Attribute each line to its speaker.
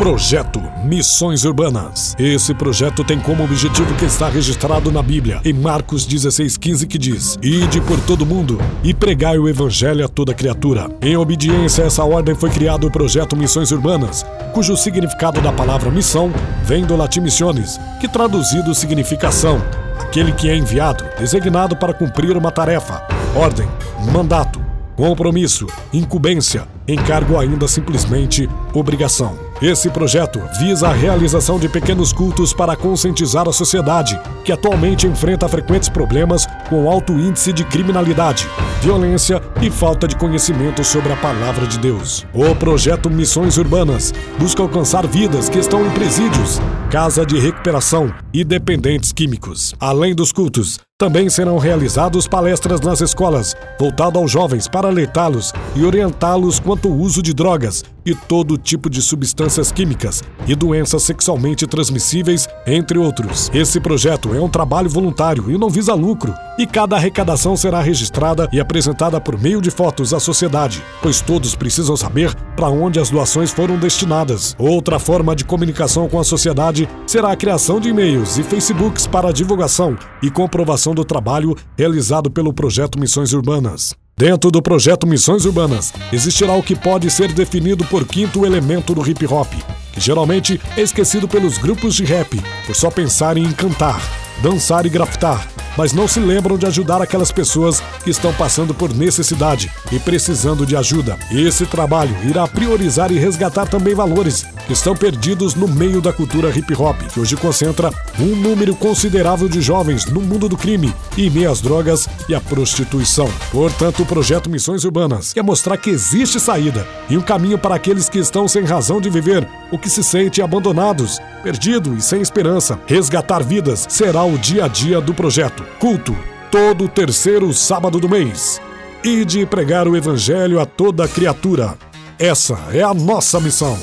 Speaker 1: Projeto Missões Urbanas. Esse projeto tem como objetivo que está registrado na Bíblia, em Marcos 16,15, que diz: Ide por todo mundo e pregai o Evangelho a toda criatura. Em obediência a essa ordem foi criado o projeto Missões Urbanas, cujo significado da palavra missão vem do latim missiones, que traduzido significa ação, aquele que é enviado, designado para cumprir uma tarefa, ordem, mandato, compromisso, incumbência, encargo ainda simplesmente obrigação. Esse projeto visa a realização de pequenos cultos para conscientizar a sociedade, que atualmente enfrenta frequentes problemas com alto índice de criminalidade, violência e falta de conhecimento sobre a palavra de Deus. O projeto Missões Urbanas busca alcançar vidas que estão em presídios, casa de recuperação e dependentes químicos. Além dos cultos, também serão realizados palestras nas escolas, voltado aos jovens para alertá-los e orientá-los quanto ao uso de drogas e todo tipo de substâncias químicas e doenças sexualmente transmissíveis, entre outros. Esse projeto é um trabalho voluntário e não visa lucro, e cada arrecadação será registrada e apresentada por meio de fotos à sociedade, pois todos precisam saber para onde as doações foram destinadas. Outra forma de comunicação com a sociedade será a criação de e-mails e Facebooks para divulgação e comprovação do trabalho realizado pelo projeto Missões Urbanas. Dentro do projeto Missões Urbanas, existirá o que pode ser definido por quinto elemento do hip hop, que geralmente é esquecido pelos grupos de rap por só pensarem em cantar, dançar e grafitar, mas não se lembram de ajudar aquelas pessoas que estão passando por necessidade e precisando de ajuda. Esse trabalho irá priorizar e resgatar também valores que estão perdidos no meio da cultura hip hop, que hoje concentra um número considerável de jovens no mundo do crime e em meio às drogas e à prostituição. Portanto, o projeto Missões Urbanas quer mostrar que existe saída e um caminho para aqueles que estão sem razão de viver, o que se sente abandonados, perdido e sem esperança. Resgatar vidas será o dia a dia do projeto. Culto, todo terceiro sábado do mês. E de pregar o evangelho a toda criatura. Essa é a nossa missão.